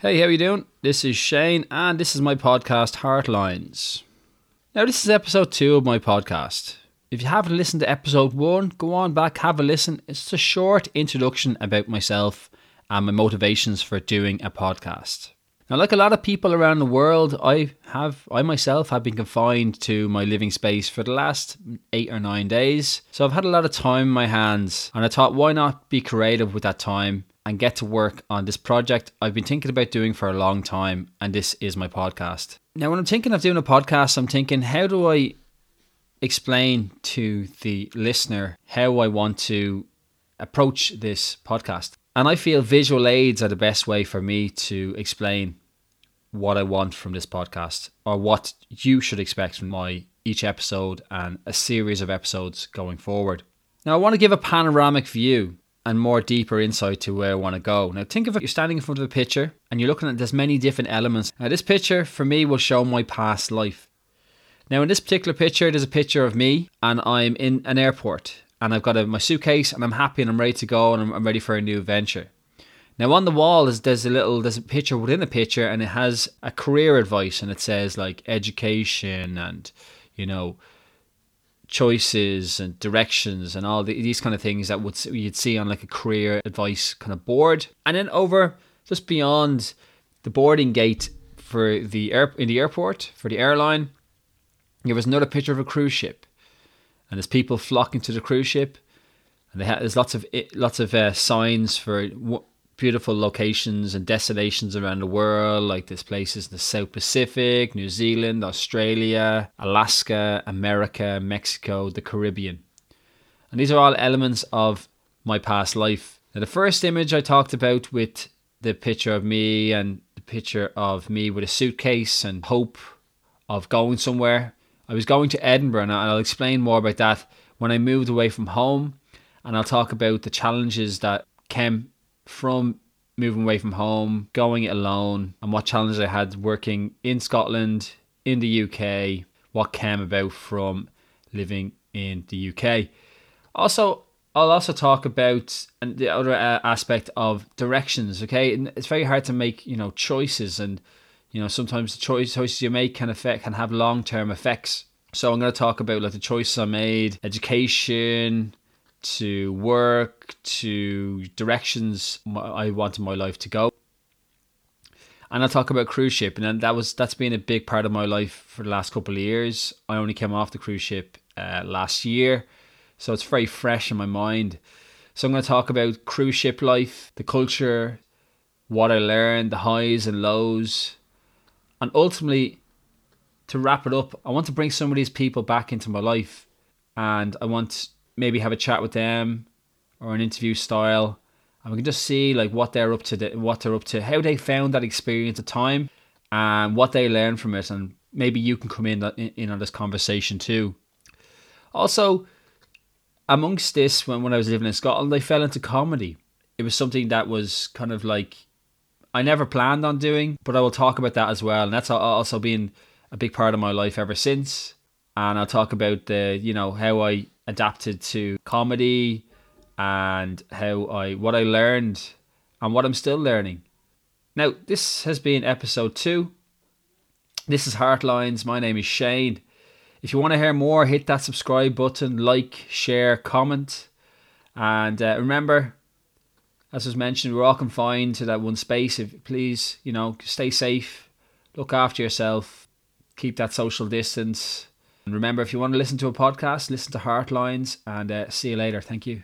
Hey, how you doing? This is Shane, and this is my podcast Heartlines. Now, this is episode two of my podcast. If you haven't listened to episode one, go on back, have a listen. It's just a short introduction about myself and my motivations for doing a podcast. Now, like a lot of people around the world, I have, I myself have been confined to my living space for the last eight or nine days. So I've had a lot of time in my hands, and I thought, why not be creative with that time and get to work on this project I've been thinking about doing for a long time, and this is my podcast. Now, when I'm thinking of doing a podcast, I'm thinking, how do I explain to the listener how I want to approach this podcast? And I feel visual aids are the best way for me to explain what I want from this podcast or what you should expect from my each episode and a series of episodes going forward. Now, I want to give a panoramic view and more deeper insight to where I want to go. Now, think of it you're standing in front of a picture and you're looking at there's many different elements. Now, this picture for me will show my past life. Now, in this particular picture, there's a picture of me and I'm in an airport and I've got a, my suitcase and I'm happy and I'm ready to go and I'm, I'm ready for a new adventure. Now on the wall is there's a little there's a picture within a picture and it has a career advice and it says like education and you know choices and directions and all the, these kind of things that would you'd see on like a career advice kind of board. And then over just beyond the boarding gate for the air in the airport for the airline, there was another picture of a cruise ship, and there's people flocking to the cruise ship, and ha- there's lots of lots of uh, signs for beautiful locations and destinations around the world, like there's places in the South Pacific, New Zealand, Australia, Alaska, America, Mexico, the Caribbean. And these are all elements of my past life. Now, the first image I talked about with the picture of me and the picture of me with a suitcase and hope of going somewhere. I was going to Edinburgh, and I'll explain more about that when I moved away from home. And I'll talk about the challenges that came from moving away from home, going it alone, and what challenges I had working in Scotland, in the UK, what came about from living in the UK. Also, I'll also talk about and the other uh, aspect of directions. Okay, and it's very hard to make you know choices, and you know sometimes the choice, choices you make can affect can have long term effects. So I'm going to talk about like the choices I made, education, to work, to directions I wanted my life to go. And I'll talk about cruise ship, and then that was that's been a big part of my life for the last couple of years. I only came off the cruise ship uh, last year, so it's very fresh in my mind. So I'm going to talk about cruise ship life, the culture, what I learned, the highs and lows, and ultimately, to wrap it up, I want to bring some of these people back into my life, and I want maybe have a chat with them or an interview style and we can just see like what they're up to what they're up to how they found that experience at time and what they learned from it and maybe you can come uh, in, in on this conversation too. Also amongst this when, when i was living in scotland i fell into comedy. It was something that was kind of like i never planned on doing but i will talk about that as well and that's also been a big part of my life ever since. And i'll talk about the you know how i adapted to comedy and how I what I learned and what I'm still learning. Now, this has been episode 2. This is Heartlines. My name is Shane. If you want to hear more, hit that subscribe button, like, share, comment. And uh, remember, as was mentioned, we're all confined to that one space. If please, you know, stay safe, look after yourself, keep that social distance, and remember, if you want to listen to a podcast, listen to Heartlines and uh, see you later. Thank you.